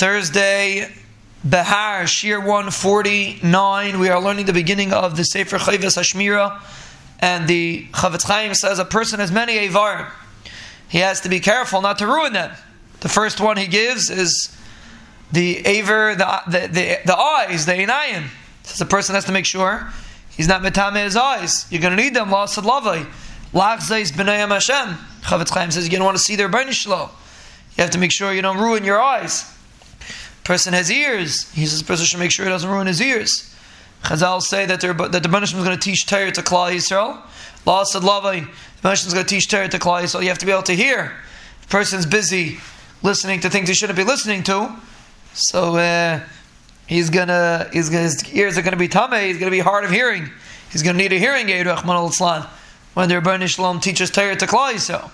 Thursday, Behar, Shir 149. We are learning the beginning of the Sefer Chayves Hashmira, and the Chafetz Chaim says a person has many Avar. He has to be careful not to ruin them. The first one he gives is the Aver, the, the, the, the eyes, the Einayim. Says a person has to make sure he's not metame his eyes. You're going to need them, lost lavai. Lachzeis b'nayam Hashem. Chafetz Chaim says you're going to want to see their benishlo. You have to make sure you don't ruin your eyes person has ears. He says the person should make sure he doesn't ruin his ears. Chazal say that, that the Banishim is going to teach Torah to Klal Yisrael. Law said Lavai, the Banishim is going to teach Torah to Klal Yisrael. You have to be able to hear. The person's busy listening to things he shouldn't be listening to. So uh, he's gonna, he's gonna, his ears are going to be tame. He's going to be hard of hearing. He's going to need a hearing aid, Rahman al when the Rebbeinu Shalom teaches Torah to Klal Yisrael.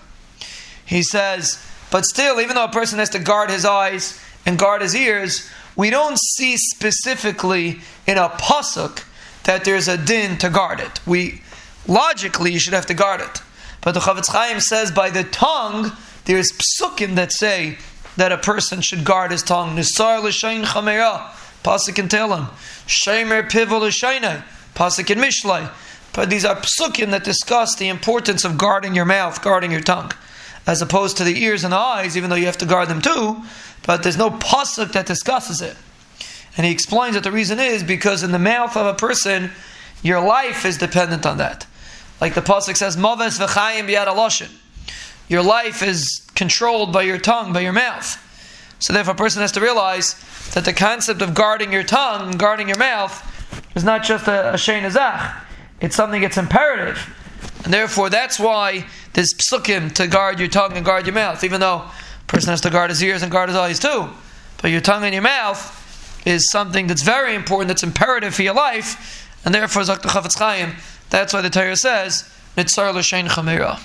He says, but still, even though a person has to guard his eyes and guard his ears, we don't see specifically in a pasuk that there's a din to guard it. We logically you should have to guard it, but the Chafetz Chaim says by the tongue there's psukim that say that a person should guard his tongue. Nisar l'shayin chamera pasuk in Tehillim, shemer pivel l'shaynai pasuk in Mishlei. But these are psukim that discuss the importance of guarding your mouth, guarding your tongue, as opposed to the ears and the eyes, even though you have to guard them too but there's no pasuk that discusses it. And he explains that the reason is because in the mouth of a person, your life is dependent on that. Like the pasuk says, "Maves v'chayim biyad Your life is controlled by your tongue, by your mouth. So therefore, a person has to realize that the concept of guarding your tongue and guarding your mouth is not just a, a shein It's something that's imperative. And therefore, that's why there's psukim to guard your tongue and guard your mouth, even though person has to guard his ears and guard his eyes too. But your tongue and your mouth is something that's very important, that's imperative for your life, and therefore, Zakta Chafetz Chaim, that's why the Torah says, Nitzar L'Shein Chamera.